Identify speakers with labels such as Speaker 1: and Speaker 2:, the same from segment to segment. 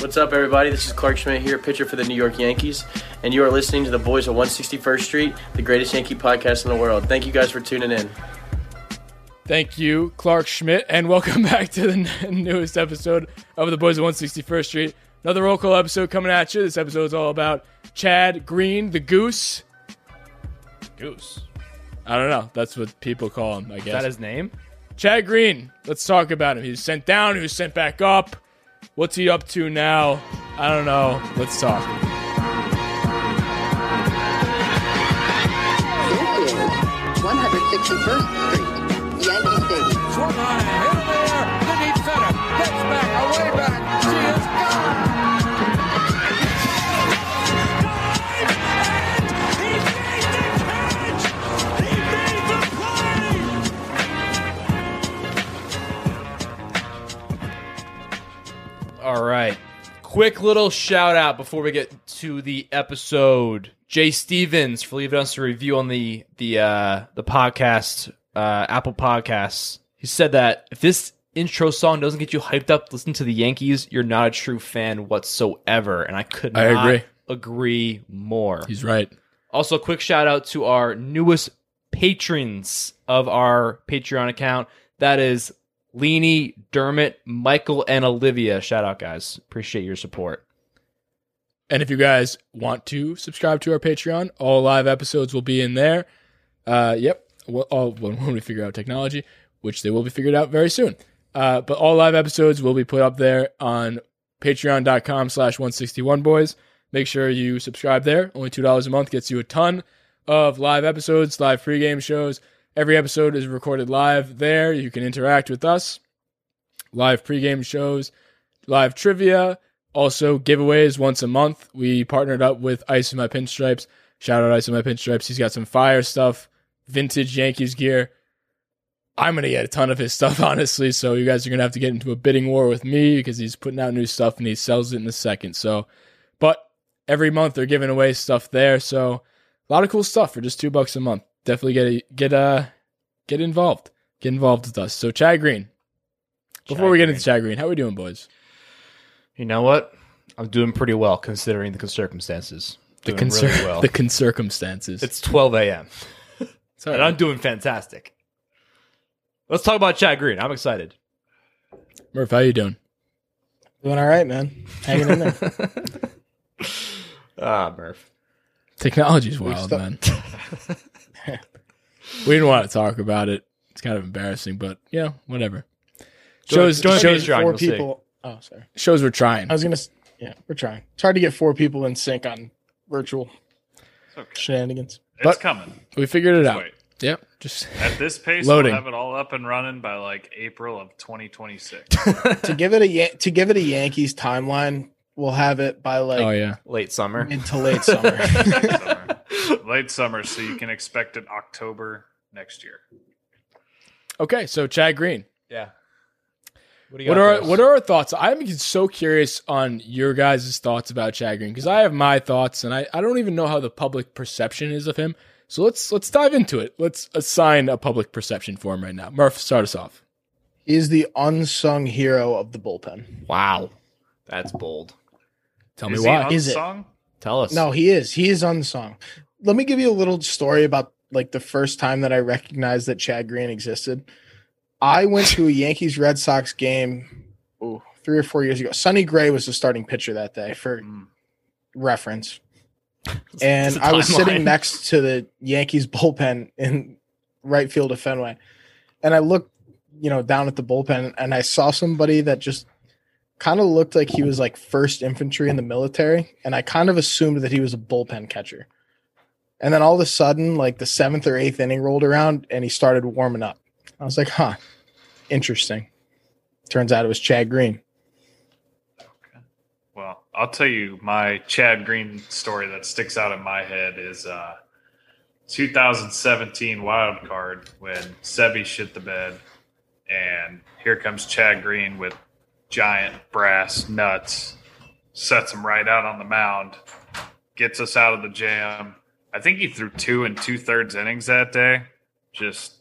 Speaker 1: What's up, everybody? This is Clarke Schmidt here, pitcher for the New York Yankees, and you are listening to the Boys of 161st Street, the greatest Yankee podcast in the world. Thank you guys for tuning in.
Speaker 2: Thank you, Clarke Schmidt, and welcome back to the newest episode of the Boys of 161st Street. Another roll call episode coming at you. This episode is all about Chad Green, the Goose.
Speaker 3: Goose.
Speaker 2: I don't know. That's what people call him, I
Speaker 3: Is
Speaker 2: guess.
Speaker 3: that his name?
Speaker 2: Chad Green. Let's talk about him. He was sent down. He was sent back up. What's he up to now? I don't know. Let's talk.
Speaker 4: 161st Street, Yankee Stadium.
Speaker 5: Swung on a hit in the air to deep center. Gets back, away back. She
Speaker 3: All right. Quick little shout out before we get to the episode. Jay Stevens for leaving us a review on the the uh, the podcast uh, Apple Podcasts. He said that if this intro song doesn't get you hyped up, listen to the Yankees. You're not a true fan whatsoever, and I could
Speaker 2: I
Speaker 3: not
Speaker 2: agree.
Speaker 3: agree more.
Speaker 2: He's right.
Speaker 3: Also, a quick shout out to our newest patrons of our Patreon account. That is Leany, Dermot, Michael, and Olivia. Shout out, guys. Appreciate your support.
Speaker 2: And if you guys want to subscribe to our Patreon, all live episodes will be in there. Uh, yep. Well, all when, we figure out technology, which they will be figured out very soon. Uh, but all live episodes will be put up there on patreon.com slash 161 boys. Make sure you subscribe there. Only $2 a month gets you a ton of live episodes, live pregame shows. Every episode is recorded live there. You can interact with us. Live pregame shows, live trivia, also giveaways once a month. We partnered up with Ice in My Pinstripes. Shout out Ice in My Pinstripes. He's got some fire stuff, vintage Yankees gear. I'm gonna get a ton of his stuff, honestly. So you guys are gonna have to get into a bidding war with me because he's putting out new stuff and he sells it in a second. So, but every month they're giving away stuff there. So a lot of cool stuff for just two bucks a month. Definitely get get uh get involved. Get involved with us. So Chad Green. Before
Speaker 3: Chad
Speaker 2: we get
Speaker 3: Green.
Speaker 2: into Chad Green, how are we doing, boys?
Speaker 3: You know what? I'm doing pretty well considering the circumstances.
Speaker 2: The concir-
Speaker 3: really well.
Speaker 2: the circumstances.
Speaker 3: it's 12 a.m.
Speaker 2: It's all
Speaker 3: and
Speaker 2: right.
Speaker 3: I'm doing fantastic. Let's talk about Chad Green. I'm excited.
Speaker 2: Murph, how you doing?
Speaker 6: Doing all right, man. Hanging in there.
Speaker 3: Ah, Murph.
Speaker 2: Technology's wild,
Speaker 6: stuck-
Speaker 2: man. We didn't want to talk about it. It's kind of embarrassing, but you know, whatever. Shows
Speaker 3: join
Speaker 2: shows
Speaker 3: Patreon,
Speaker 6: four
Speaker 3: you'll see.
Speaker 6: people. Oh, sorry.
Speaker 2: shows we're trying.
Speaker 6: I was gonna. Yeah, we're trying. It's hard to get four people in sync on virtual
Speaker 7: okay.
Speaker 6: shenanigans.
Speaker 7: It's
Speaker 2: But-
Speaker 7: coming.
Speaker 2: We figured it out.
Speaker 7: Wait.
Speaker 2: Yep. Just
Speaker 7: At this pace,
Speaker 2: Loading.
Speaker 7: we'll have it all up and running by like April of 2026.
Speaker 6: to give it a to give it a Yankees timeline, we'll have it by like
Speaker 2: oh yeah.
Speaker 3: Late summer.
Speaker 6: mid to late summer.
Speaker 7: Late summer. So you can expect it October next year.
Speaker 2: Okay, so Chad Green.
Speaker 3: Yeah. What, do you
Speaker 2: What are what are our thoughts? I'm so curious on your guys' thoughts about Chad Green because I have my thoughts and I, I don't even know how the public perception is of him. So let's let's dive into it. Let's assign a public perception for him right now. Murph, start us off.
Speaker 6: he is the unsung hero of the bullpen.
Speaker 3: Wow. That's bold.
Speaker 2: Tell
Speaker 7: Is
Speaker 2: me
Speaker 7: he
Speaker 2: why.
Speaker 7: on
Speaker 6: Is
Speaker 7: the
Speaker 6: it?
Speaker 3: Tell us.
Speaker 6: No, he is. He is on the song. Let me give you a little story about like the first time that I recognized that Chad Green existed. I went to a Yankees Red Sox game ooh, three or four years ago. Sonny Gray was the starting pitcher that day for
Speaker 7: Mm.
Speaker 6: reference.
Speaker 3: It's
Speaker 6: And I was sitting next to the Yankees bullpen in right field of Fenway. And I looked, you know, down at the bullpen and I saw somebody that just kind of looked like he was like first infantry in the military. And I kind of assumed that he was a bullpen catcher. And then all of a sudden, like the seventh or eighth inning rolled around and he started warming up. I was like, huh, interesting. Turns out it was Chad Green.
Speaker 7: Well, I'll tell you my Chad Green story that sticks out in my head is uh, 2017 wild card when Sevi shit the bed, and here comes Chad Green with giant brass nuts, sets him right out on the mound, gets us out of the jam. I think he threw two and two thirds innings that day. Just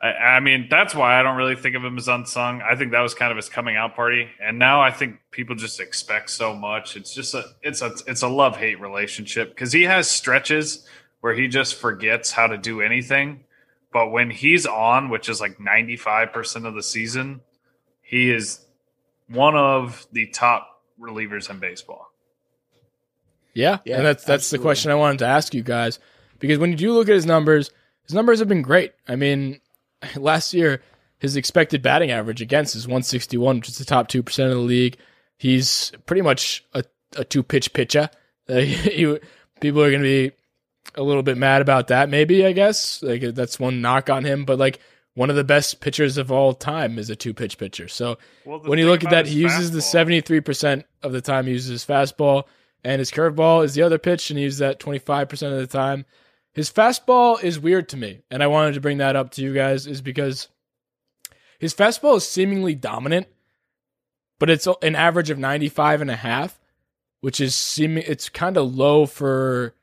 Speaker 7: I, I mean, that's why I don't really think of him as unsung. I think that was kind of his coming out party, and now I think people just expect so much. It's just a it's a it's a love hate relationship because he has stretches where he just forgets how to do anything, but when he's on, which is like ninety five percent of the season, he is one of the top relievers in baseball.
Speaker 2: Yeah,
Speaker 6: Yeah,
Speaker 2: and that's that's
Speaker 6: absolutely.
Speaker 2: the question I wanted to ask you guys because when you do look at his numbers, his numbers have been great. I mean, last year his expected batting average against is 161, which is the top two percent of the league. He's pretty much a, a two pitch pitcher. Uh, he- people are going to be a little bit mad about that, maybe. I guess like that's one knock on him, but like one of the best pitchers of all time is a two pitch pitcher. So
Speaker 7: Well,
Speaker 2: when you look at that, he uses the seventy three percent of the time he uses his fastball, and his curveball is the other pitch, and he uses that twenty five percent of the time. His fastball is weird to me, and I wanted to bring that up to you guys, is because his fastball is seemingly dominant, but it's an average of 95 and a half, which is seeming it's kind of low for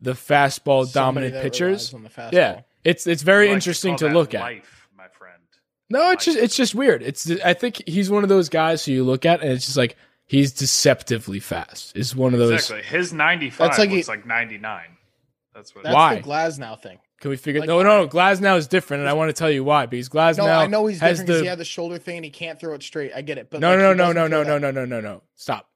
Speaker 2: the fastball
Speaker 6: Somebody
Speaker 2: dominant pitchers.
Speaker 6: on the fastball.
Speaker 2: Yeah, it's it's very
Speaker 7: like
Speaker 2: interesting
Speaker 7: call
Speaker 2: to
Speaker 7: that
Speaker 2: look at.
Speaker 7: life, my friend.
Speaker 2: No, it's just it's just weird. It's I think he's one of those guys who you look at and it's just like he's deceptively fast. Is one of those.
Speaker 7: Exactly. His 95
Speaker 6: like
Speaker 7: looks
Speaker 6: he-
Speaker 7: like 99. That's what
Speaker 6: That's
Speaker 2: Why?
Speaker 6: the Glasnow thing.
Speaker 2: Can we figure?
Speaker 6: Like-
Speaker 2: no, no. Glasnow is different, and I want to tell you why. Because Glasnow
Speaker 6: No, I know he's
Speaker 2: has
Speaker 6: different because
Speaker 2: the
Speaker 6: he had the shoulder thing and he can't throw it straight. I get it. But
Speaker 2: no,
Speaker 6: like,
Speaker 2: no, no, no, no, no, no, no, no, no. Stop.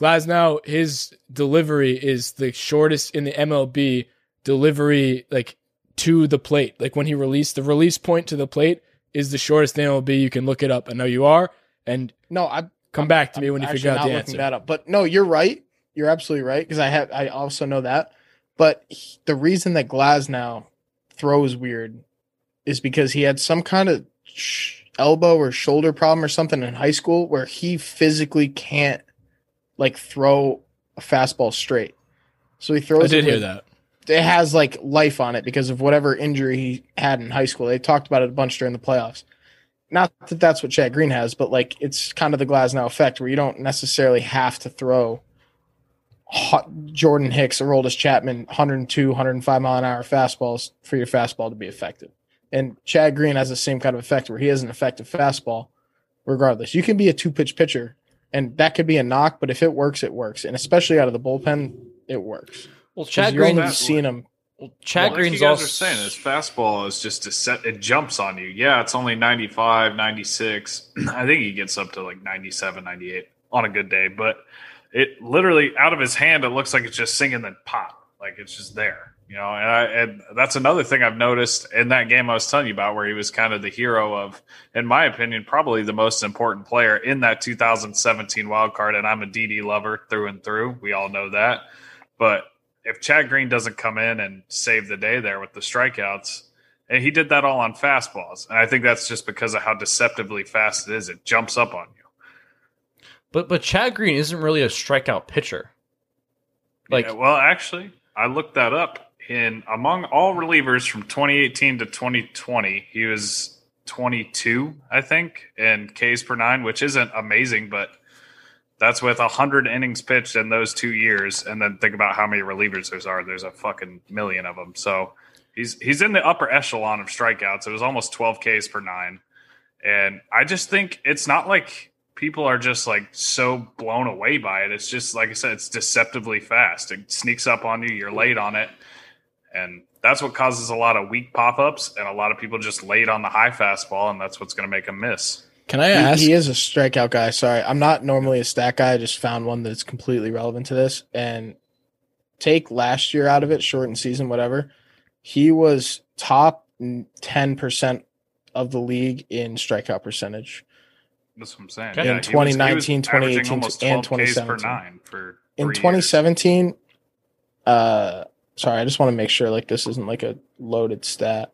Speaker 2: Glasnow, his delivery is the shortest in the MLB delivery, like to the plate. Like when he released the release point to the plate is the shortest thing will be. You can look it up. I know you are, and
Speaker 6: No, I
Speaker 2: come back to me when you figure out
Speaker 6: not
Speaker 2: the
Speaker 6: looking
Speaker 2: answer.
Speaker 6: that up. But no, you're right. You're absolutely right because I have I also know that. But he- the reason that Glasnow throws weird is because he had some kind of sh- elbow or shoulder problem or something in high school where he physically can't like throw a fastball straight. So he throws.
Speaker 2: I did hear that.
Speaker 6: It has like life on it because of whatever injury he had in high school. They talked about it a bunch during the playoffs. Not that that's what Chad Green has, but like it's kind of the Glasnow effect where you don't necessarily have to throw Jordan Hicks or Aroldis Chapman 102, 105 mile an hour fastballs for your fastball to be effective. And Chad Green has the same kind of effect where he has an effective fastball regardless. You can be a two pitch pitcher and that could be a knock, but if it works, it works. And especially out of the bullpen, it works.
Speaker 3: Well,
Speaker 6: 'Cause
Speaker 3: Chad
Speaker 6: you're only
Speaker 3: Green's
Speaker 6: seeing him.
Speaker 3: Well, Chad
Speaker 7: Well, like
Speaker 3: Green's
Speaker 7: you guys
Speaker 3: also
Speaker 7: are saying. His fastball is just a set it jumps on you. Yeah it's only 95 96 i think he gets up to like 97 98 on a good day but it literally out of his hand it looks like it's just singing the pop. Like it's just there you know? And, I, and that's another thing i've noticed in that game i was telling you about where he was kind of the hero of in my opinion probably the most important player in that 2017 wild card and i'm a Didi lover through and through. We all know that. But if Chad Green doesn't come in and save the day there with the strikeouts, and he did that all on fastballs, and I think that's just because of how deceptively fast it is. It jumps up on you.
Speaker 3: but but Chad Green isn't really a strikeout pitcher. Like
Speaker 7: Yeah, well, actually, I looked that up. In among all relievers from 2018 to 2020, he was 22, I think, in Ks per nine, which isn't amazing, but that's with 100 innings pitched in those two years. And then think about how many relievers there's are. There's a fucking million of them. So he's he's in the upper echelon of strikeouts. It was almost 12 Ks per nine. And I just think it's not like people are just like so blown away by it. It's just like I said, it's deceptively fast. It sneaks up on you. You're late on it, and that's what causes a lot of weak pop ups. And a lot of people just late on the high fastball, and that's what's going to make them miss.
Speaker 2: Can I ask?
Speaker 6: he is a strikeout guy. Sorry, I'm not normally a stat guy. I just found one that's completely relevant to this. And take last year out of it, shortened season, whatever. He was top ten percent of the league in strikeout percentage
Speaker 7: That's what I'm saying.
Speaker 3: Okay.
Speaker 6: In
Speaker 7: he was- he
Speaker 6: 2019,
Speaker 7: was averaging
Speaker 6: 2018, and
Speaker 7: 12 per
Speaker 6: 2017.
Speaker 7: nine for
Speaker 6: in
Speaker 7: three
Speaker 6: 2017. Uh, sorry, I just want to make sure like this isn't like a loaded stat.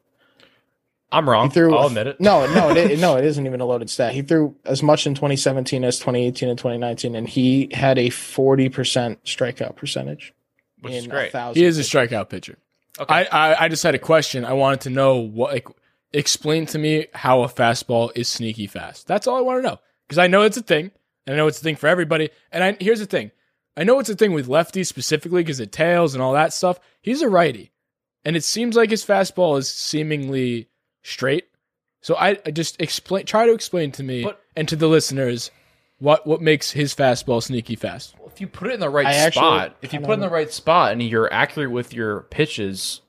Speaker 3: I'm wrong.
Speaker 6: He threw
Speaker 3: I'll admit it.
Speaker 6: No, no, it, no, it isn't even a loaded stat. He threw as much in 2017 as 2018 and 2019, and he had a 40% strikeout percentage.
Speaker 3: which is great.
Speaker 2: he is a strikeout pitcher.
Speaker 3: Okay.
Speaker 2: I, I I just had a question. I wanted to know what like explain to me how a fastball is sneaky fast. That's all I want to know because I know it's a thing. And I know it's a thing for everybody. And I, here's the thing: I know it's a thing with lefties specifically because it tails and all that stuff. He's a righty, and it seems like his fastball is seemingly straight. So I, I just explain, try to explain to me
Speaker 3: But-
Speaker 2: and to the listeners what what makes his fastball sneaky fast.
Speaker 3: if you put it in the right
Speaker 6: I actually
Speaker 3: spot, if you put it in the right spot and you're accurate with your pitches,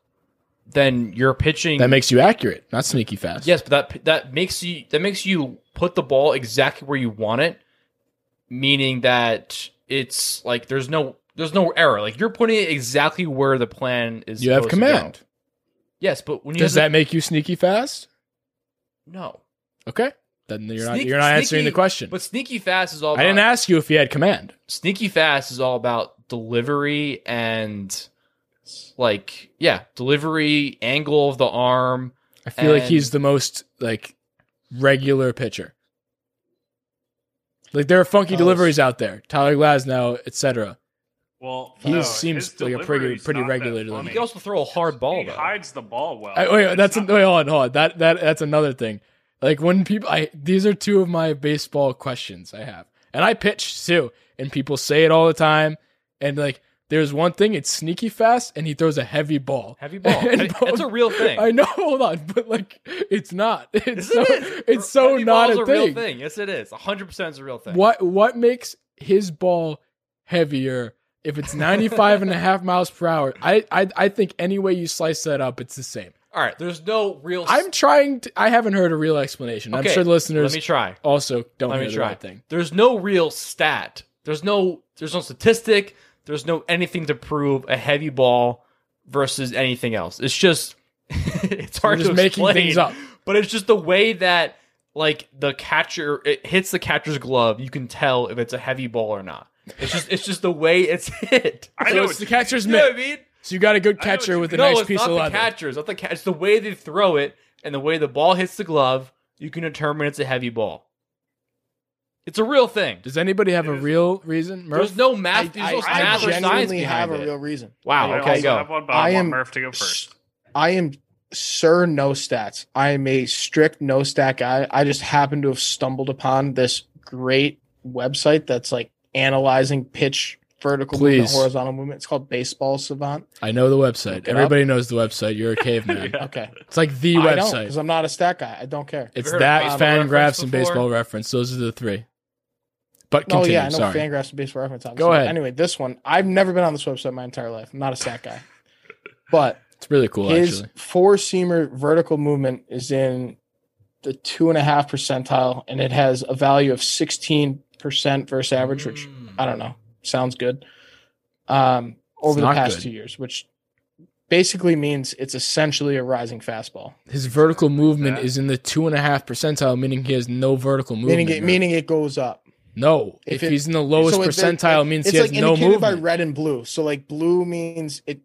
Speaker 3: then you're pitching.
Speaker 2: That makes you accurate, not sneaky fast.
Speaker 3: yes, but that that makes you that makes you put the ball exactly where you want it, meaning that it's like there's no there's no error. Like you're putting it exactly where the plan is.
Speaker 2: you have
Speaker 3: supposed to go.
Speaker 2: command.
Speaker 3: Yes, but when you
Speaker 2: Does that make you sneaky fast?
Speaker 3: no?
Speaker 2: Okay, then you're not you're not answering the question.
Speaker 3: But sneaky fast is all. About, I
Speaker 2: didn't ask you if you had command.
Speaker 3: sneaky fast is all about delivery and like yeah delivery angle of the arm
Speaker 2: I feel like he's the most like regular pitcher. Like there are funky
Speaker 6: Oh,
Speaker 2: deliveries out there, Tyler Glasnow, etc.
Speaker 7: Well,
Speaker 2: He
Speaker 7: no,
Speaker 2: seems like a pretty- pretty regular delivery.
Speaker 7: funny.
Speaker 3: he can also throw a hard ball
Speaker 7: He
Speaker 3: though
Speaker 7: hides the ball well.
Speaker 2: I, wait, that's
Speaker 7: not-
Speaker 2: wait, hold on, hold on. That that that's another thing. Like when people, I these are two of my baseball questions I have, and I pitch too, and people say it all the time, and like there's one thing, it's sneaky fast, and he throws a heavy ball.
Speaker 3: heavy ball
Speaker 2: And
Speaker 3: Heavy- that's a real thing
Speaker 2: I know, hold on, but like it's not. It's
Speaker 3: Yes,
Speaker 2: so
Speaker 3: it is.
Speaker 2: it's so
Speaker 3: Heavy
Speaker 2: not
Speaker 3: ball's
Speaker 2: a,
Speaker 3: a
Speaker 2: thing.
Speaker 3: real thing yes it is 100% is a real thing
Speaker 2: What what makes his ball heavier if it's 95 and a half miles per hour? I, I I think any way you slice that up, it's the same.
Speaker 3: all right there's no real
Speaker 2: I'm trying to. I haven't heard a real explanation. I'm
Speaker 3: Okay,
Speaker 2: sure the listeners
Speaker 3: let me try
Speaker 2: also don't
Speaker 3: let
Speaker 2: hear
Speaker 3: me
Speaker 2: the
Speaker 3: try
Speaker 2: right thing.
Speaker 3: there's no real stat there's no there's no statistic there's no anything to prove a heavy ball versus anything else it's just it's hard
Speaker 2: just
Speaker 3: to
Speaker 2: making
Speaker 3: explain,
Speaker 2: things up.
Speaker 3: but it's just the way that like the catcher it hits the catcher's glove you can tell if it's a heavy ball or not it's just it's just the way it's hit
Speaker 7: I
Speaker 2: So
Speaker 7: know
Speaker 2: it's the
Speaker 7: you
Speaker 2: catcher's
Speaker 3: you know what I
Speaker 2: mitt.
Speaker 3: mean
Speaker 2: So you got a good
Speaker 7: I know what
Speaker 2: catcher with a
Speaker 3: no,
Speaker 2: nice piece of
Speaker 3: the
Speaker 2: leather.
Speaker 3: catcher. It's not the catch. It's the way they throw it and the way the ball hits the glove. You can determine it's a heavy ball. It's a real thing.
Speaker 2: Does anybody have a
Speaker 7: It is.
Speaker 2: real reason? Murph?
Speaker 3: There's no math. There's no
Speaker 7: I
Speaker 3: math or science
Speaker 6: genuinely
Speaker 3: behind
Speaker 6: have a
Speaker 3: it.
Speaker 6: real reason.
Speaker 3: Wow.
Speaker 7: I
Speaker 3: Okay,
Speaker 7: also
Speaker 3: go.
Speaker 7: have one, but
Speaker 6: I
Speaker 7: I, want
Speaker 6: am
Speaker 7: Murph to go first.
Speaker 6: I am sir no stats. I am a strict no stat guy. I just happen to have stumbled upon this great website that's like analyzing pitch, vertical movement, horizontal movement. It's called Baseball Savant.
Speaker 2: I know the website.
Speaker 6: Look it
Speaker 2: Everybody knows the website. You're a caveman.
Speaker 7: Yeah.
Speaker 6: Okay,
Speaker 2: It's like the
Speaker 6: I don't
Speaker 2: website.
Speaker 6: because I'm not a stat guy. I don't care.
Speaker 2: It's
Speaker 3: Have you heard
Speaker 2: that,
Speaker 3: of Baseball
Speaker 2: Fangraphs, and baseball reference. Those are the three. But
Speaker 6: Oh
Speaker 2: continue.
Speaker 6: yeah, I know
Speaker 2: sorry.
Speaker 6: Fangraphs and Baseball Reference. Obviously.
Speaker 2: Go ahead.
Speaker 6: Anyway, this one I've never been on this website my entire life. I'm not a stat guy, but
Speaker 2: It's really cool,
Speaker 6: his
Speaker 2: actually.
Speaker 6: four seamer vertical movement is in the two and a half percentile, and it has a value of sixteen percent versus average, which
Speaker 3: Mm.
Speaker 6: I don't know, sounds good. Um, over the past
Speaker 2: good.
Speaker 6: two years, which basically means it's essentially a rising fastball,
Speaker 2: His vertical movement is in the two and a half percentile, meaning he has no vertical movement.
Speaker 6: meaning it
Speaker 2: Murph.
Speaker 6: meaning it goes up.
Speaker 2: no. If,
Speaker 6: if it-
Speaker 2: he's in the lowest
Speaker 6: So
Speaker 2: percentile,
Speaker 6: it-
Speaker 2: means
Speaker 6: it's
Speaker 2: he has
Speaker 6: like
Speaker 2: no
Speaker 6: indicated by red and blue. So like blue means it,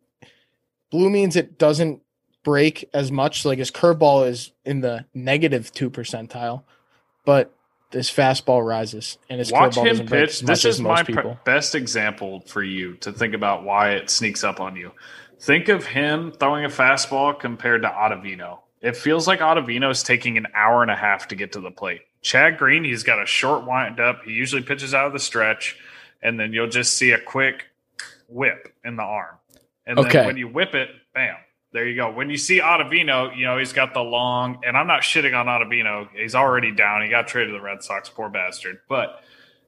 Speaker 6: blue means it doesn't break as much. Like his curveball is in the negative two percentile, but this fastball rises and his
Speaker 7: Watch him pitch. This is my best example for you to think about why it sneaks up on you. Think of him throwing a fastball compared to Ottavino. It feels like Ottavino is taking an hour and a half to get to the plate. Chad Green, he's got a short wind up. He usually pitches out of the stretch, and then you'll just see a quick whip in the arm. And
Speaker 2: Okay.
Speaker 7: then when you whip it, bam, there you go. When you see Ottavino, you know, he's got the long, and I'm not shitting on Ottavino. He's already down. He got traded to the Red Sox, poor bastard. But,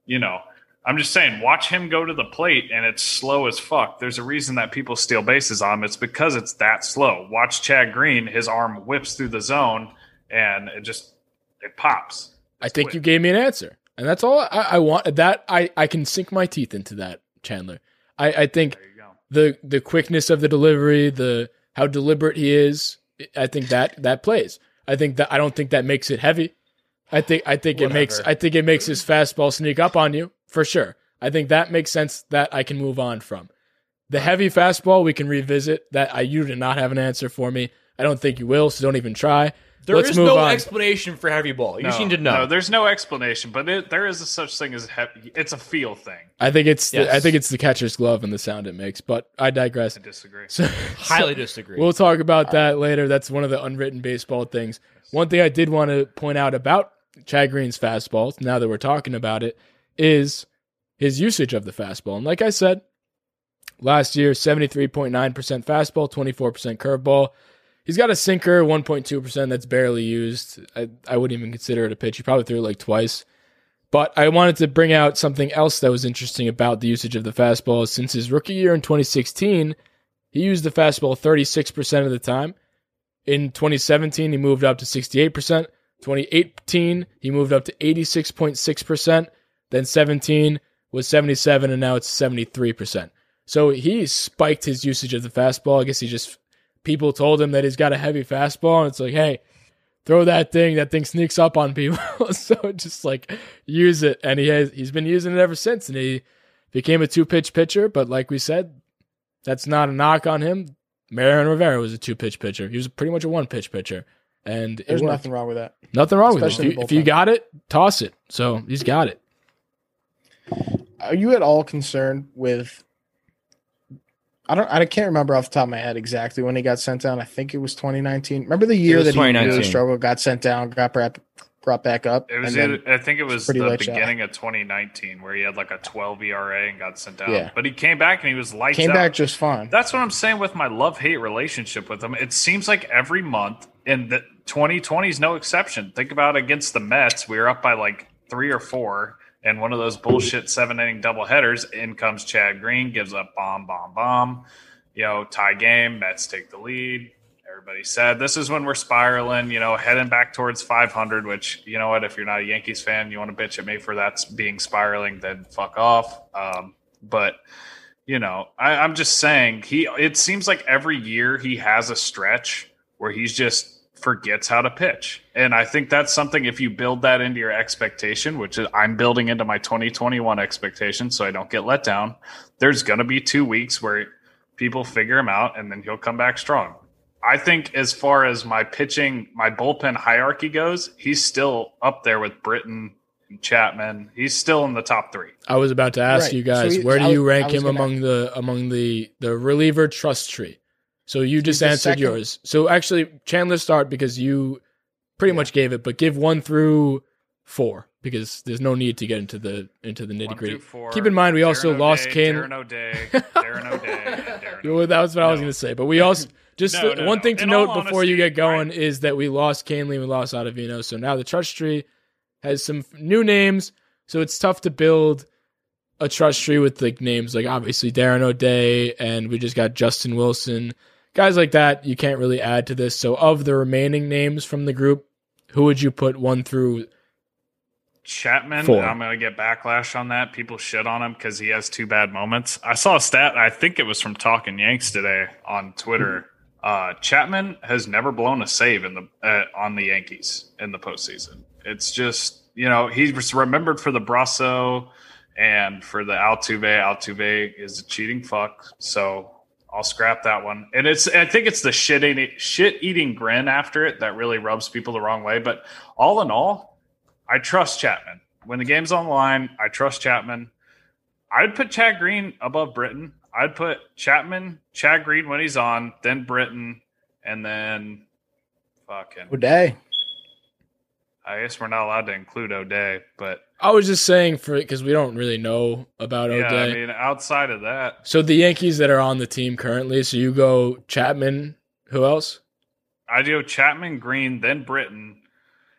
Speaker 7: you know, I'm just saying, watch him go to the plate and it's slow as fuck. There's a reason that people steal bases on him. It's because it's that slow. Watch Chad Green, his arm whips through the zone and it just, it pops.
Speaker 2: I think
Speaker 7: quick.
Speaker 2: you gave me an answer, and that's all I, I want. That I, I can sink my teeth into that, Chandler. I, I think
Speaker 7: There you go.
Speaker 2: the the quickness of the delivery, the how deliberate he is. I think that that plays. I think that I don't think that makes it heavy. I think I think it makes I think it makes his fastball sneak up on you for sure. I think that makes sense that I can move on from. The heavy fastball we can revisit. That I you did not have an answer for me. I don't think you will, so don't even try.
Speaker 3: There
Speaker 2: Let's
Speaker 3: is
Speaker 2: move
Speaker 3: no
Speaker 2: on.
Speaker 3: explanation for heavy ball. You just
Speaker 7: No,
Speaker 3: need to know.
Speaker 7: No, there's no explanation, but it, there is a such thing as he- it's a feel thing.
Speaker 2: I think it's the, I think it's the catcher's glove and the sound it makes, but I digress.
Speaker 7: I disagree.
Speaker 2: So,
Speaker 3: Highly disagree.
Speaker 2: We'll talk about that later. That's one of the unwritten baseball things. One thing I did want to point out about Chad Green's fastball, now that we're talking about it, is his usage of the fastball. And like I said, last year, 73.9% fastball, 24% curveball. He's got a sinker, 1.2%. That's barely used. I, I wouldn't even consider it a pitch. He probably threw it like twice. But I wanted to bring out something else that was interesting about the usage of the fastball. Since his rookie year in 2016, he used the fastball 36% of the time. In 2017, he moved up to 68%. 2018, he moved up to 86.6%. Then 17 was 77, and now it's 73%. So he spiked his usage of the fastball. I guess he just, people told him that he's got a heavy fastball, and it's like, hey, throw that thing. That thing sneaks up on people. so just like use it. And he has, he's been using it ever since. And he became a two pitch pitcher. But like we said, that's not a knock on him. Mariano Rivera was a two pitch pitcher. He was pretty much a one pitch pitcher. And
Speaker 6: There's nothing wrong with that.
Speaker 2: Nothing wrong with it. If you, if you got it, toss it. So he's got it.
Speaker 6: Are you at all concerned with? I don't. I can't remember off the top of my head exactly when he got sent down. I think it was 2019. Remember the year that he really struggled, got sent down, got brought, brought back up.
Speaker 7: It was. either- I think it was
Speaker 6: pretty
Speaker 7: the
Speaker 6: light shot.
Speaker 7: beginning of 2019 where he had like a 12 ERA and got sent down.
Speaker 6: Yeah.
Speaker 7: But he came back and he was lights
Speaker 6: came
Speaker 7: out.
Speaker 6: back just fine.
Speaker 7: That's what I'm saying with my love hate relationship with him. It seems like every month, and the 2020 is no exception. Think about against the Mets, we were up by like three or four, and one of those bullshit seven inning double headers. In comes Chad Green, gives up bomb, bomb, bomb. You know, tie game. Mets take the lead. Everybody said this is when we're spiraling. You know, heading back towards 500. Which you know what? If you're not a Yankees fan, you want to bitch at me for that's being spiraling, then fuck off. Um, but you know, I, I'm just saying he. It seems like every year he has a stretch where he's just forgets how to pitch, and I think that's something. If you build that into your expectation, which is I'm building into my 2021 expectation, so I don't get let down. There's going to be two weeks where people figure him out, and then he'll come back strong. I think as far as my pitching, my bullpen hierarchy goes, he's still up there with Britton and Chapman. He's still in the top three.
Speaker 2: I was about to ask
Speaker 6: Right.
Speaker 2: you guys,
Speaker 6: So he-
Speaker 2: where do
Speaker 6: I
Speaker 2: you rank him
Speaker 6: gonna-
Speaker 2: among the among the the reliever trust tree? So you just
Speaker 6: the
Speaker 2: answered yours. So actually, Chandler start because you pretty much gave it, but give one through four because there's no need to get into the into the nitty gritty. Keep in mind, we also
Speaker 7: Darren
Speaker 2: lost
Speaker 7: O'Day,
Speaker 2: Kane.
Speaker 7: Darren O'Day, Darren O'Day, Darren
Speaker 2: that was what I was going to say. But we also just
Speaker 7: No,
Speaker 2: the-
Speaker 7: no,
Speaker 2: one
Speaker 7: no.
Speaker 2: thing to
Speaker 7: In
Speaker 2: note before you get going
Speaker 7: I-
Speaker 2: is that we lost Kahnle, we lost Ottavino, so now the trust tree has some new names. So it's tough to build a trust tree with like names like obviously Darren O'Day, and we just got Justin Wilson, guys like that. You can't really add to this. So of the remaining names from the group, who would you put one through?
Speaker 7: Chapman,
Speaker 2: Four.
Speaker 7: I'm going to get backlash on that. People shit on him because he has two bad moments. I saw a stat, I think it was from Talking Yanks today on Twitter. Uh, Chapman has never blown a save in the uh, on the Yankees in the postseason. It's just you know he's remembered for the Brosseau and for the Altuve. Altuve is a cheating fuck, so I'll scrap that one. And it's I think it's the shit eating shit eating grin after it that really rubs people the wrong way. But all in all, I trust Chapman. When the game's on the line, I trust Chapman. I'd put Chad Green above Britton. I'd put Chapman, Chad Green when he's on, then Britton, and then fucking.
Speaker 6: O'Day.
Speaker 7: I guess we're not allowed to include O'Day, but
Speaker 2: I was just saying for because we don't really know about
Speaker 7: yeah,
Speaker 2: O'Day.
Speaker 7: I mean, outside of that,
Speaker 2: so the Yankees that are on the team currently. So you go Chapman. Who else?
Speaker 7: I do Chapman, Green, then Britton,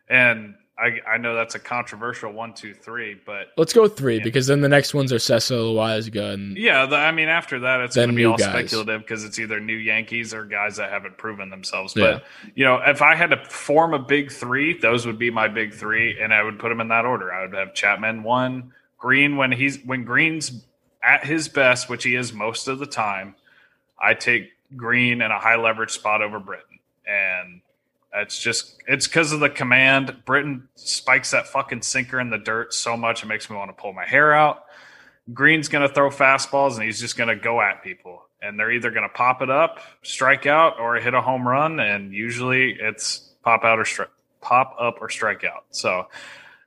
Speaker 7: and I I know that's a controversial one, two, three, but
Speaker 2: Let's go three because then the next ones are Cecil Loaisiga and
Speaker 7: Yeah, the, I mean, after that, it's going to be all
Speaker 2: guys.
Speaker 7: speculative because it's either new Yankees or guys that haven't proven themselves.
Speaker 2: Yeah.
Speaker 7: But you know, if I had to form a big three, those would be my big three, and I would put them in that order. I would have Chapman one, Green when he's when Green's at his best, which he is most of the time. I take Green in a high leverage spot over Britton, and it's just it's because of the command. Britton spikes that fucking sinker in the dirt so much it makes me want to pull my hair out. Green's going to throw fastballs and he's just going to go at people. And they're either going to pop it up, strike out, or hit a home run. And usually it's pop out or stri- pop up or strike out. So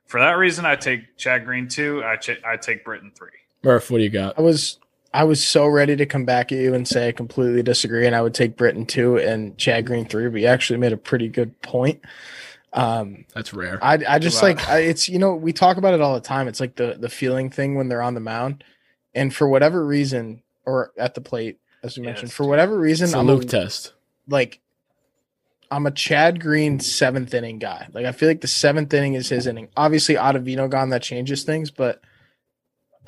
Speaker 7: for that reason, I take Chad Green two. I, ch- I take Britton three.
Speaker 2: Murph. What do you got?
Speaker 6: I was I was so ready to come back at you and say I completely disagree, and I would take Britton two and Chad Green three. But you actually made a pretty good point. Um,
Speaker 2: That's rare.
Speaker 6: I I just like I, it's you know we talk about it all the time. It's like the the feeling thing when they're on the mound, and for whatever reason or at the plate, as we mentioned,
Speaker 7: Yes.
Speaker 6: for whatever reason,
Speaker 2: It's a
Speaker 6: I'm
Speaker 2: Luke
Speaker 6: a-
Speaker 2: test.
Speaker 6: like I'm a Chad Green seventh inning guy. Like I feel like the seventh inning is his inning. Obviously, Ottavino gone that changes things, but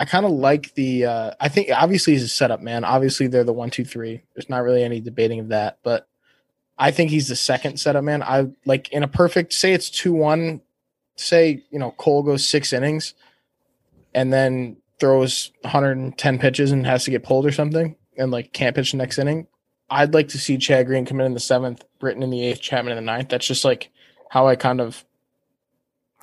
Speaker 6: I kind of like the. Uh, I think obviously he's a setup man. Obviously they're the one, two, three. There's not really any debating of that, but I think he's the second setup man. I like in a perfect say it's two one. Say you know Cole goes six innings, and then throws 110 pitches and has to get pulled or something, and like can't pitch the next inning. I'd like to see Chad Green come in in the seventh, Britton in the eighth, Chapman in the ninth. That's just like how I kind of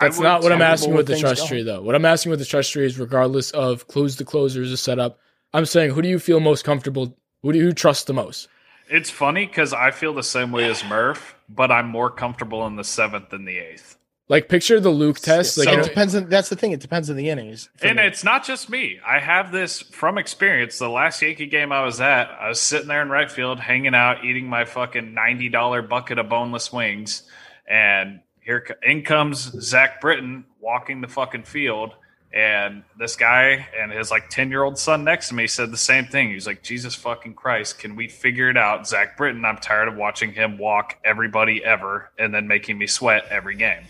Speaker 2: That's not what I'm asking with the trust
Speaker 6: going.
Speaker 2: tree, though. What I'm asking with the trust tree is, regardless of close to closer is a setup. I'm saying, who do you feel most comfortable? Who do you trust the most?
Speaker 7: It's funny because I feel the same way as Murph, but I'm more comfortable in the seventh than the eighth.
Speaker 2: Like, picture the Luke test. Like,
Speaker 6: it depends on. That's the thing. It depends on the innings.
Speaker 7: And
Speaker 6: me.
Speaker 7: it's not just me. I have this from experience. The last Yankee game I was at, I was sitting there in right field, hanging out, eating my fucking ninety dollar bucket of boneless wings, and here in comes Zach Britton walking the fucking field, and this guy and his like ten year old son next to me said the same thing. He was like, "Jesus fucking Christ, can we figure it out?" Zach Britton, I'm tired of watching him walk everybody ever, and then making me sweat every game.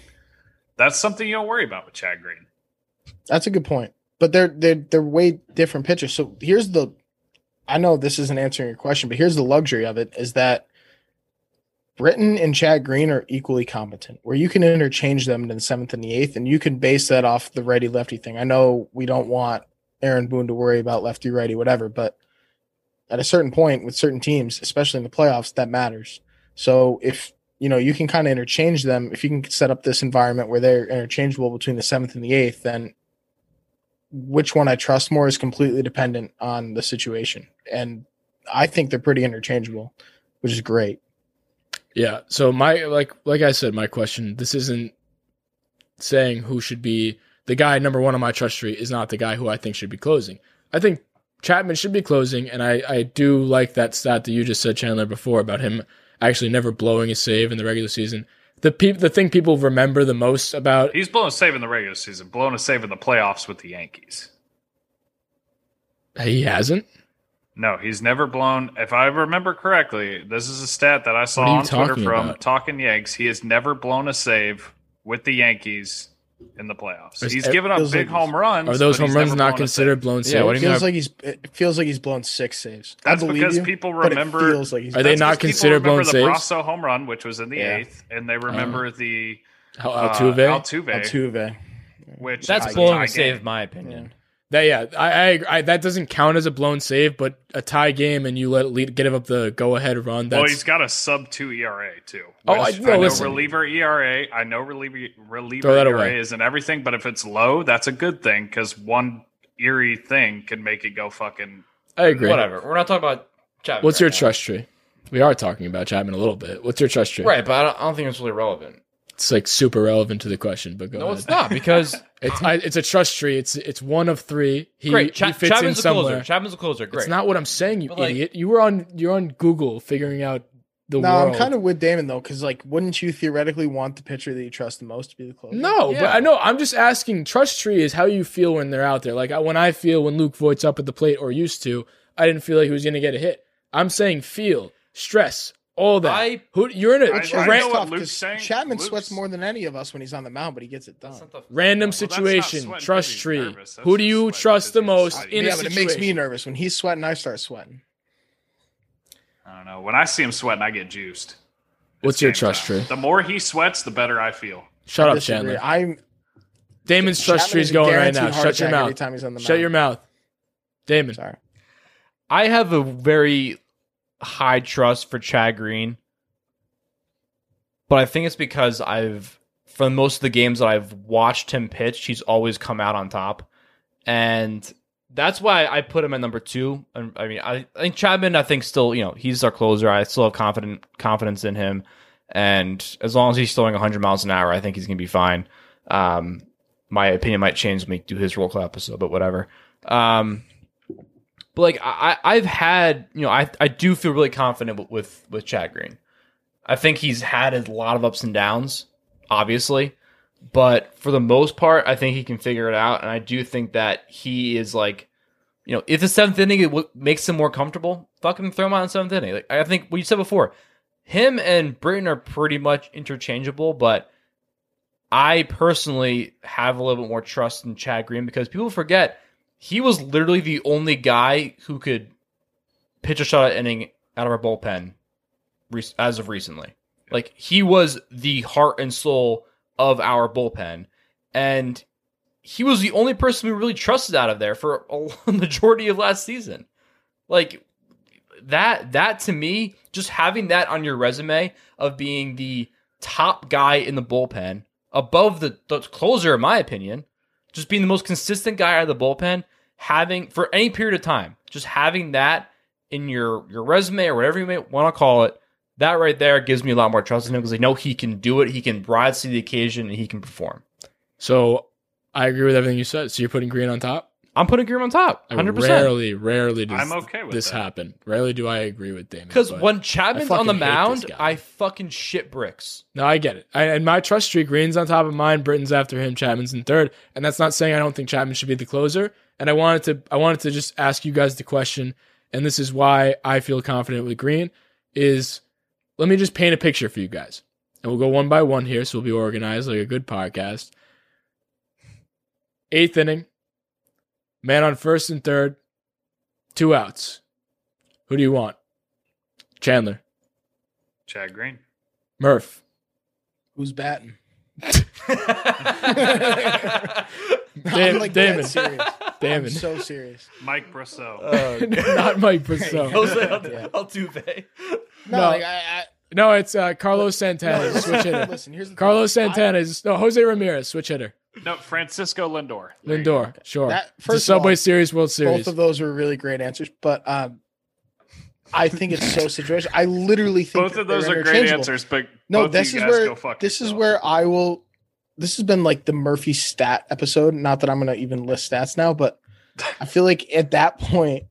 Speaker 7: That's something you don't worry about with Chad Green.
Speaker 6: That's a good point. But they're they're they're way different pitchers. So here's the I know this isn't answering your question, but here's the luxury of it is that Britton and Chad Green are equally competent, where you can interchange them in the seventh and the eighth, and you can base that off the righty lefty thing. I know we don't want Aaron Boone to worry about lefty righty, whatever, but at a certain point with certain teams, especially in the playoffs, that matters. So if you know you can kind of interchange them, if you can set up this environment where they're interchangeable between the seventh and the eighth, then which one I trust more is completely dependent on the situation. And I think they're pretty interchangeable, which is great.
Speaker 2: Yeah. So my like like I said, my question. This isn't saying who should be the guy number one on my trust tree. Is not the guy who I think should be closing. I think Chapman should be closing, and I I do like that stat that you just said, Chandler, before about him actually never blowing a save in the regular season. The peop, the thing people remember the most about
Speaker 7: He's blown a save in the regular season, blown a save in the playoffs with the Yankees.
Speaker 2: he hasn't.
Speaker 7: No, he's never blown. If I remember correctly, this is a stat that I saw
Speaker 2: What are you
Speaker 7: on Twitter from
Speaker 2: about?
Speaker 7: Talking Yanks. He has never blown a save with the Yankees in the playoffs.
Speaker 2: Is-
Speaker 7: He's
Speaker 2: it
Speaker 7: given up big
Speaker 6: like
Speaker 7: home runs.
Speaker 2: Are those home runs not
Speaker 7: blown
Speaker 2: considered
Speaker 7: save.
Speaker 2: blown
Speaker 3: Yeah,
Speaker 2: saves?
Speaker 3: what do you
Speaker 6: feels
Speaker 3: mean?
Speaker 6: like he's it feels like he's blown six saves. I
Speaker 7: That's
Speaker 6: believe
Speaker 7: because
Speaker 6: you,
Speaker 7: people remember-
Speaker 6: feels like he's
Speaker 2: Are they
Speaker 7: That's
Speaker 2: not
Speaker 7: 'cause people
Speaker 2: considered blown
Speaker 7: remember
Speaker 2: saves?
Speaker 7: the Brosseau home run, which was in the
Speaker 6: Yeah.
Speaker 7: eighth, and they remember the
Speaker 2: Al-
Speaker 7: uh,
Speaker 2: Altuve.
Speaker 7: Altuve,
Speaker 6: Altuve.
Speaker 7: which
Speaker 3: That's
Speaker 7: is a
Speaker 3: blowing a save, in my opinion.
Speaker 2: That yeah, I, I. I that doesn't count as a blown save, but a tie game and you let it lead, give up the go ahead run. That's
Speaker 7: Well, he's got a sub two ERA too.
Speaker 2: Oh, I-
Speaker 7: which
Speaker 2: no,
Speaker 7: know
Speaker 2: listen.
Speaker 7: reliever ERA. I know reliever reliever ERA
Speaker 2: away.
Speaker 7: isn't everything, but if it's low, that's a good thing because one eerie thing can make it go fucking.
Speaker 2: I agree.
Speaker 3: Whatever. We're not talking about Chapman.
Speaker 2: What's
Speaker 3: right
Speaker 2: your
Speaker 3: now.
Speaker 2: trust tree? We are talking about Chapman a little bit. What's your trust tree?
Speaker 3: Right, but I don't, I don't think it's really relevant.
Speaker 2: It's like super relevant to the question, but go
Speaker 3: No,
Speaker 2: ahead.
Speaker 3: it's not because
Speaker 2: It's I, it's a trust tree. It's it's one of three. He,
Speaker 3: great. Cha-
Speaker 2: he fits
Speaker 3: Chapman's
Speaker 2: in
Speaker 3: a
Speaker 2: somewhere.
Speaker 3: closer. Chapman's a closer. Great.
Speaker 2: It's not what I'm saying, you
Speaker 3: like-
Speaker 2: idiot. You were on you're on Google figuring out the
Speaker 6: No,
Speaker 2: world.
Speaker 6: I'm kind of with Damon though, because like, wouldn't you theoretically want the pitcher that you trust the most to be the closer?
Speaker 2: no,
Speaker 3: Yeah.
Speaker 2: but I know. I'm just asking. Trust tree is how you feel when they're out there. Like I, when I feel when Luke Voit's up at the plate or used to, I didn't feel like he was going to get a hit. I'm saying feel, stress, all that.
Speaker 3: I-
Speaker 2: Who you're in a,
Speaker 7: I-
Speaker 2: a
Speaker 7: I
Speaker 2: ran-
Speaker 7: know
Speaker 6: It's
Speaker 7: what
Speaker 6: tough
Speaker 7: Luke's
Speaker 6: 'cause
Speaker 7: saying.
Speaker 6: Chapman
Speaker 7: Luke's-
Speaker 6: sweats more than any of us when he's on the mound, but he gets it done.
Speaker 3: That's not the-
Speaker 2: random
Speaker 7: Well, that's not
Speaker 2: situation,
Speaker 7: sweating
Speaker 2: trust
Speaker 7: 'cause he's
Speaker 2: tree.
Speaker 7: nervous. That's
Speaker 2: Who do
Speaker 7: just
Speaker 2: you
Speaker 7: sweating
Speaker 2: trust the
Speaker 7: he's
Speaker 2: most
Speaker 7: excited.
Speaker 2: in
Speaker 6: yeah,
Speaker 2: a
Speaker 6: but it
Speaker 2: situation?
Speaker 6: makes me nervous when he's sweating. I start sweating.
Speaker 7: I don't know. When I see him sweating, I get juiced.
Speaker 2: What's your
Speaker 7: game
Speaker 2: trust
Speaker 7: time.
Speaker 2: tree?
Speaker 7: The more he sweats, the better I feel.
Speaker 2: Shut
Speaker 6: I
Speaker 2: up,
Speaker 6: disagree.
Speaker 2: Chandler.
Speaker 6: I'm
Speaker 2: Damon's trust
Speaker 6: Chapman
Speaker 2: tree
Speaker 6: is
Speaker 2: is
Speaker 6: a
Speaker 2: going right
Speaker 6: guaranteed
Speaker 2: now.
Speaker 6: heart
Speaker 2: Shut your
Speaker 6: attack every
Speaker 2: mouth.
Speaker 6: time he's on the
Speaker 2: Shut
Speaker 6: mound.
Speaker 2: your mouth. Damon.
Speaker 6: sorry.
Speaker 3: I have a very high trust for Chad Green, but I think it's because I've, for most of the games that I've watched him pitch, he's always come out on top, and that's why I put him at number two. I mean, I, I think Chapman, I think still, you know, he's our closer. I still have confident confidence in him, and as long as he's throwing 100 miles an hour, I think he's gonna be fine. Um, my opinion might change when we do his roll call episode, but whatever. Um, but like I, I've had, you know, I, I do feel really confident with, with Chad Green. I think he's had a lot of ups and downs, obviously, but for the most part, I think he can figure it out. And I do think that he is like, you know, if the seventh inning w- makes him more comfortable, fucking throw him out in seventh inning. Like I think what you said before, him and Britton are pretty much interchangeable, but I personally have a little bit more trust in Chad Green because people forget he was literally the only guy who could pitch a shot at inning out of our bullpen as of recently. Like he was the heart and soul of our bullpen, and he was the only person we really trusted out of there for a majority of last season. Like that, that to me, just having that on your resume of being the top guy in the bullpen above the, the closer, in my opinion, just being the most consistent guy out of the bullpen, having for any period of time, just having that in your your resume or whatever you may want to call it, that right there gives me a lot more trust in him because I know he can do it, he can rise to the occasion, and he can perform.
Speaker 2: So I agree with everything you said. So you're putting Green on top.
Speaker 3: I'm putting Green on top,
Speaker 2: I
Speaker 3: hundred percent.
Speaker 2: Rarely, rarely does
Speaker 7: I'm okay with
Speaker 2: this
Speaker 7: that.
Speaker 2: happen. Rarely do I agree with Damon.
Speaker 3: Because
Speaker 2: but-
Speaker 3: when Chapman's on the mound. I fucking shit bricks.
Speaker 2: No, I get it. I, and my trust streak, Green's on top of mine, Britton's after him, Chapman's in third. And that's not saying I don't think Chapman should be the closer. And I wanted to I wanted to just ask you guys the question, and this is why I feel confident with Green, is let me just paint a picture for you guys. And we'll go one by one here, so we'll be organized like a good podcast. Eighth inning, man on first and third, two outs. Who do you want? Chandler.
Speaker 7: Chad Green.
Speaker 2: Murph.
Speaker 6: Who's batting?
Speaker 2: Dam-
Speaker 6: I'm like
Speaker 2: Damon.
Speaker 6: dead serious.
Speaker 2: Damon.
Speaker 6: I'm so serious.
Speaker 7: Mike Brosseau.
Speaker 3: Oh,
Speaker 2: Not Mike Brosseau.
Speaker 3: Jose
Speaker 6: Yeah.
Speaker 3: Altuve.
Speaker 6: No,
Speaker 2: No.
Speaker 6: like I,
Speaker 2: No, it's uh, Carlos Santana,
Speaker 6: I
Speaker 2: switch hitter.
Speaker 6: listen. Here's the
Speaker 2: Carlos
Speaker 6: thing. I-
Speaker 2: Santana is no Jose Ramirez, switch hitter.
Speaker 7: No, Francisco Lindor. There you go.
Speaker 2: Lindor, sure.
Speaker 6: That-
Speaker 2: it's a
Speaker 6: first of all,
Speaker 2: Subway Series, World Series.
Speaker 6: Both of those were really great answers, but um, I think it's so situational. I literally think
Speaker 7: Both of those
Speaker 6: they're
Speaker 7: are great answers, but
Speaker 6: No,
Speaker 7: both
Speaker 6: this
Speaker 7: of you
Speaker 6: is
Speaker 7: guys
Speaker 6: where
Speaker 7: go fuck
Speaker 6: this is where I will. This has been like the Murphy stat episode. Not that I'm going to even list stats now, but I feel like at that point,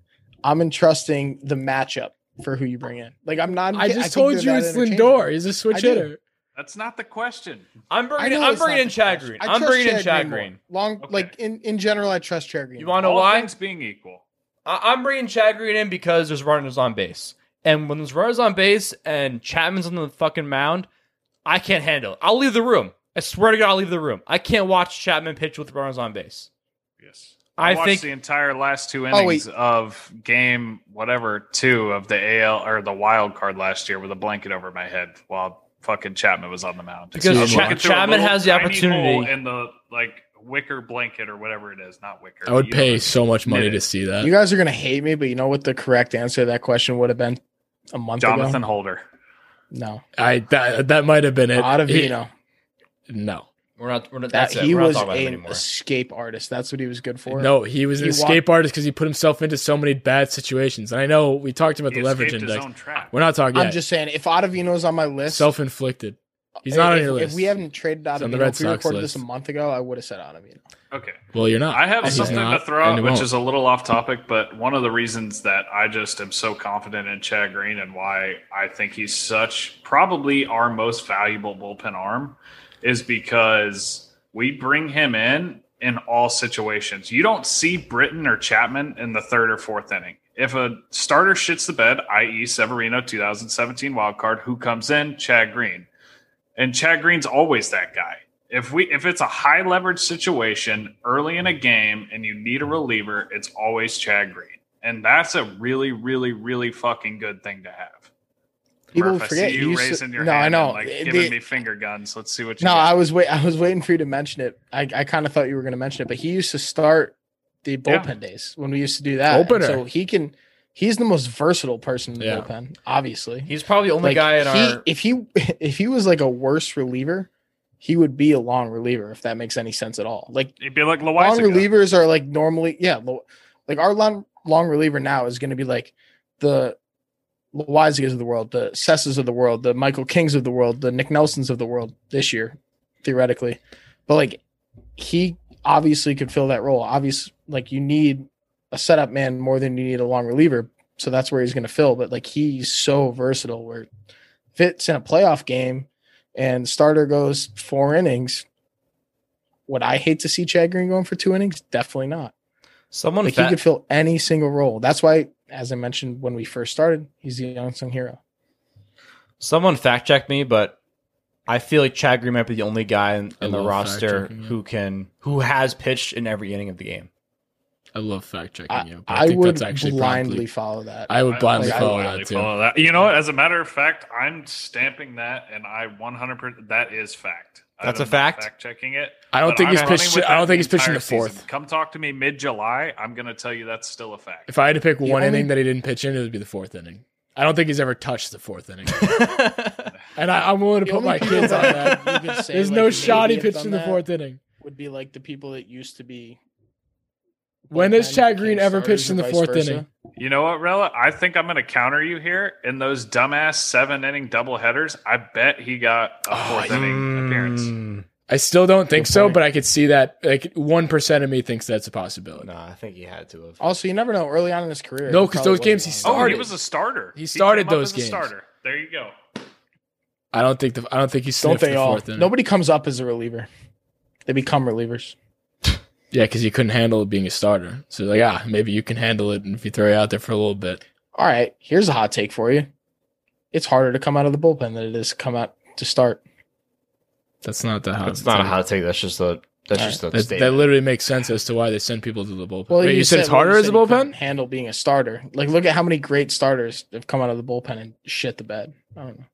Speaker 6: I'm entrusting the matchup for who you bring in. Like I'm not.
Speaker 2: I
Speaker 6: think
Speaker 2: just told you it's. Lindor. He's a switch hitter.
Speaker 7: That's not the question.
Speaker 3: I'm bringing. I'm bringing in
Speaker 6: the
Speaker 3: Chad. Green.
Speaker 6: I
Speaker 3: I'm bringing in Chad. Green.
Speaker 6: Long,
Speaker 7: Okay.
Speaker 6: like in in general, I trust Chad Green.
Speaker 3: You want to know
Speaker 7: All
Speaker 3: why?
Speaker 7: things being equal.
Speaker 3: I- I'm bringing Chad Green in because there's runners on base, and when there's runners on base and Chapman's on the fucking mound, I can't handle it. I'll leave the room. I swear to God, I'll leave the room. I can't watch Chapman pitch with runners on base.
Speaker 7: Yes.
Speaker 3: I
Speaker 7: I, watched
Speaker 3: think-
Speaker 7: the entire last two
Speaker 6: oh,
Speaker 7: innings of game whatever two of the AL or the wild card last year with a blanket over my head while fucking Chapman was on the mound.
Speaker 3: Because
Speaker 7: I was
Speaker 2: Cha-
Speaker 7: looking through a
Speaker 3: Chapman has the opportunity-
Speaker 7: hole in the like wicker blanket or whatever it is, not wicker.
Speaker 2: I would
Speaker 7: You know
Speaker 2: pay
Speaker 7: what
Speaker 2: so much money to see that.
Speaker 6: You guys are gonna hate me, but you know what the correct answer to that question would have been a month
Speaker 7: Jonathan
Speaker 6: ago?
Speaker 7: Holder.
Speaker 6: No,
Speaker 2: I that, that might have been it.
Speaker 6: Ottavino.
Speaker 2: He- no,
Speaker 3: We're not. We're not.
Speaker 6: That
Speaker 3: That's
Speaker 6: he
Speaker 3: We're not
Speaker 6: was
Speaker 3: talking about
Speaker 6: an escape artist. That's what he was good for.
Speaker 2: no, he was an
Speaker 6: He
Speaker 2: escape artist because he put himself into so many bad situations. And I know we talked about
Speaker 7: He
Speaker 2: the leverage
Speaker 7: escaped his
Speaker 2: index.
Speaker 7: own trap.
Speaker 2: We're not talking
Speaker 6: I'm
Speaker 2: yet.
Speaker 6: just saying, if Ottavino's on my list,
Speaker 2: Self inflicted. He's not on
Speaker 6: if,
Speaker 2: your list.
Speaker 6: If we haven't traded
Speaker 2: He's on the
Speaker 6: Ottavino,
Speaker 2: Red
Speaker 6: if we
Speaker 2: Sox
Speaker 6: recorded
Speaker 2: list.
Speaker 6: this a month ago, I would have said Ottavino.
Speaker 7: Okay.
Speaker 2: well, you're not.
Speaker 7: I have
Speaker 2: And he's
Speaker 7: something
Speaker 2: not,
Speaker 7: to throw out, which is a little off topic, but one of the reasons that I just am so confident in Chad Green and why I think he's such probably our most valuable bullpen arm is because we bring him in in all situations. You don't see Britton or Chapman in the third or fourth inning. If a starter shits the bed, i.e., Severino 2017 wild card, who comes in? Chad Green. And Chad Green's always that guy. If we if it's a high leverage situation early in a game and you need a reliever, it's always Chad Green. And that's a really, really, really fucking good thing to have.
Speaker 6: People
Speaker 7: Murph, I
Speaker 6: forget.
Speaker 7: see
Speaker 6: he
Speaker 7: you raising your
Speaker 6: no,
Speaker 7: hand
Speaker 6: I know.
Speaker 7: and like
Speaker 6: The-
Speaker 7: giving me finger guns. Let's see what you
Speaker 6: no,
Speaker 7: got.
Speaker 6: I was wait. I was waiting for you to mention it. I, I kind of thought you were going to mention it, but he used to start the
Speaker 7: Yeah.
Speaker 6: bullpen days when we used to do that. And So he can. He's the most versatile person in the
Speaker 2: Yeah.
Speaker 6: bullpen, obviously.
Speaker 3: He's probably the only
Speaker 6: Like,
Speaker 3: guy in
Speaker 6: he,
Speaker 3: our.
Speaker 6: if he if he was like a worse reliever, he would be a long reliever if that makes any sense at all. Like
Speaker 7: You'd be like
Speaker 6: long
Speaker 7: Loaisiga.
Speaker 6: relievers are like normally yeah, like our long long reliever now is going to be like the Loaisigas of the world, the Cessas of the world, the Michael Kings of the world, the Nick Nelsons of the world this year, theoretically. But like he obviously could fill that role. Obviously, like you need a setup man more than you need a long reliever. So that's where he's going to fill. But like he's so versatile where if it's in a playoff game and starter goes four innings, would I hate to see Chad Green going for two innings? Definitely not.
Speaker 3: someone
Speaker 6: Like he could fill any single role. That's why, as I mentioned when we first started, he's the unsung hero.
Speaker 3: Someone fact check me, but I feel like Chad Green might be the only guy in, in the roster who can who has pitched in every inning of the game.
Speaker 2: I love fact checking
Speaker 6: I,
Speaker 2: you. but I,
Speaker 6: I
Speaker 2: think
Speaker 6: would
Speaker 2: that's actually
Speaker 6: blindly
Speaker 2: probably-
Speaker 6: follow that.
Speaker 2: I would blindly
Speaker 6: I- I
Speaker 2: follow
Speaker 7: Blindly
Speaker 2: that too.
Speaker 7: follow that. You know? As a matter of fact, I'm stamping that, and I 100. percent That is fact.
Speaker 3: That's a fact?
Speaker 7: Fact checking it.
Speaker 2: I don't think
Speaker 7: I'm
Speaker 2: he's pitched- I don't think he's pitching
Speaker 7: entire
Speaker 2: the fourth.
Speaker 7: season. Come talk to me mid July. I'm going to tell you that's still a fact.
Speaker 2: If I had to pick one
Speaker 6: only-
Speaker 2: inning that he didn't pitch in, it would be the fourth inning. I don't think he's ever touched the fourth inning. and I, I'm willing to
Speaker 6: The
Speaker 2: put my kids on
Speaker 6: that
Speaker 2: that.
Speaker 6: you could say,
Speaker 2: There's
Speaker 6: like,
Speaker 2: no
Speaker 6: maybe
Speaker 2: shot he pitched in the fourth inning.
Speaker 6: Would be like the people that used to be.
Speaker 2: When has Chad Green ever
Speaker 6: starters
Speaker 2: pitched in the fourth
Speaker 6: versa.
Speaker 2: inning?
Speaker 7: You know what, Rella? I think I'm going to counter you here. In those dumbass seven inning double headers, I bet he got a
Speaker 2: Oh,
Speaker 7: fourth inning appearance.
Speaker 3: Mm,
Speaker 2: I still don't think
Speaker 6: Good
Speaker 2: so,
Speaker 6: point.
Speaker 2: but I could see that. Like one percent of me thinks that's a possibility.
Speaker 3: no, I think he had to have.
Speaker 6: Also, you never know. Early on in his career,
Speaker 2: No,
Speaker 6: because
Speaker 2: those games he
Speaker 6: wasn't
Speaker 7: Oh, he was a starter.
Speaker 2: He started
Speaker 7: came up
Speaker 2: those
Speaker 7: as a
Speaker 2: games.
Speaker 7: starter. There you go.
Speaker 2: I don't think the I don't think he's
Speaker 6: Don't
Speaker 2: sniffed
Speaker 6: they
Speaker 2: the
Speaker 6: all?
Speaker 2: fourth inning.
Speaker 6: Nobody comes up as a reliever. They become relievers.
Speaker 2: Yeah, because he couldn't handle it being a starter. So like, ah, maybe you can handle it, and if you throw it out there for a little bit,
Speaker 6: All right, here's a hot take for you. It's harder to come out of the bullpen than it is to come out to start.
Speaker 2: that's not the hot.
Speaker 3: That's not a hot take. That's just a. That's
Speaker 6: All
Speaker 3: just a
Speaker 2: That,
Speaker 3: statement.
Speaker 2: that literally makes sense as to why they send people to the bullpen.
Speaker 6: Well,
Speaker 2: Wait, you, said, it's
Speaker 6: well, you
Speaker 2: harder as a
Speaker 6: said he couldn't
Speaker 2: bullpen.
Speaker 6: Handle being a starter. Like, look at how many great starters have come out of the bullpen and shit the bed. I don't know.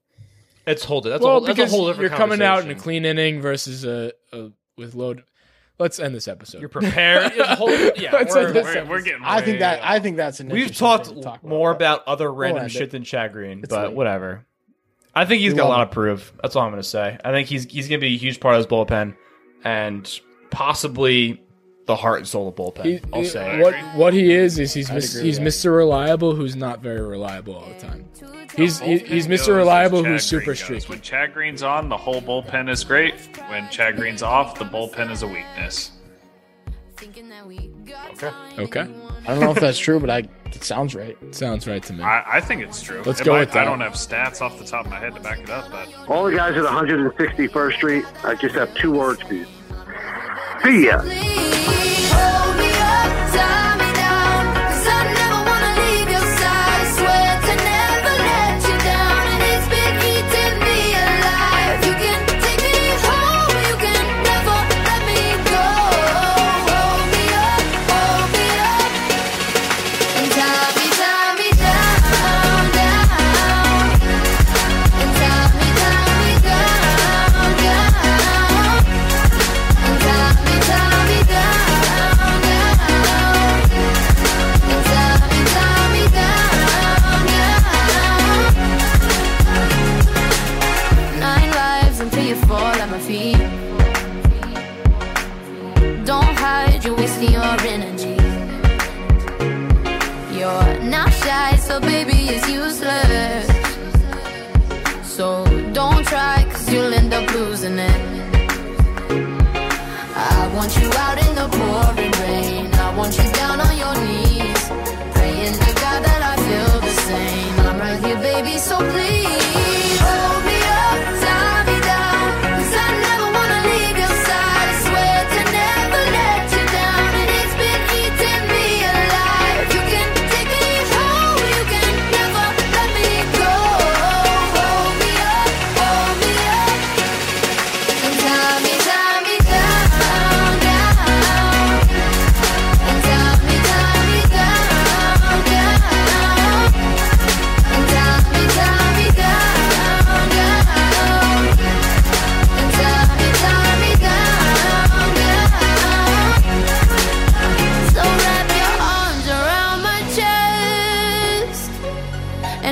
Speaker 3: it's hold it. That's
Speaker 2: well,
Speaker 3: a whole, that's a whole different
Speaker 2: you're coming out in a clean inning versus a, a with load. Let's end this episode.
Speaker 3: You're prepared. Whole- yeah, we're-
Speaker 7: We're, we're getting.
Speaker 6: I think that
Speaker 7: off.
Speaker 6: I think that's an.
Speaker 3: We've talked
Speaker 6: thing to talk
Speaker 3: more
Speaker 6: but-
Speaker 3: about other random
Speaker 6: end
Speaker 3: shit
Speaker 6: it.
Speaker 3: than Chad Green,
Speaker 6: It's
Speaker 3: but
Speaker 6: late.
Speaker 3: whatever. I think he's
Speaker 6: We
Speaker 3: got a lot
Speaker 6: him.
Speaker 3: of proof. That's all I'm going to say. I think he's he's going to be a huge part of this bullpen, and possibly the heart and soul of bullpen.
Speaker 2: He-
Speaker 3: I'll
Speaker 2: he-
Speaker 3: say.
Speaker 2: what what he is is he's mis- he's Mr. Reliable who's not very reliable all the time. He's he, he's Mr. Reliable
Speaker 7: Chad
Speaker 2: who's
Speaker 7: Green
Speaker 2: super
Speaker 7: goes.
Speaker 2: streaky.
Speaker 7: When Chad Green's on, the whole bullpen is great. When Chad Green's off, the bullpen is a weakness.
Speaker 3: Okay.
Speaker 2: Okay,
Speaker 6: I don't know if that's true, but I it sounds right.
Speaker 2: sounds right to me.
Speaker 7: I, I think it's true.
Speaker 2: Let's
Speaker 7: It
Speaker 2: go
Speaker 7: might-
Speaker 2: with that.
Speaker 7: I don't have stats off the top of my head to back it up, but
Speaker 8: All the guys at 161st Street, I just have two words for you. See ya.
Speaker 9: Oh, you fall at my feet. Don't hide, you're wasting your energy. You're not shy, so baby, it's useless. So don't try, cause you'll end up losing it. I want you out in the pouring rain. I want you down on your knees. Praying to God that I feel the same. I'm right here, baby, so please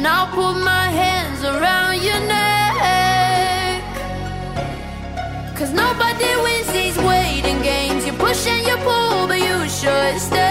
Speaker 9: and I'll put my hands around your neck. Cause nobody wins these waiting games. You push and you pull, but you should stay.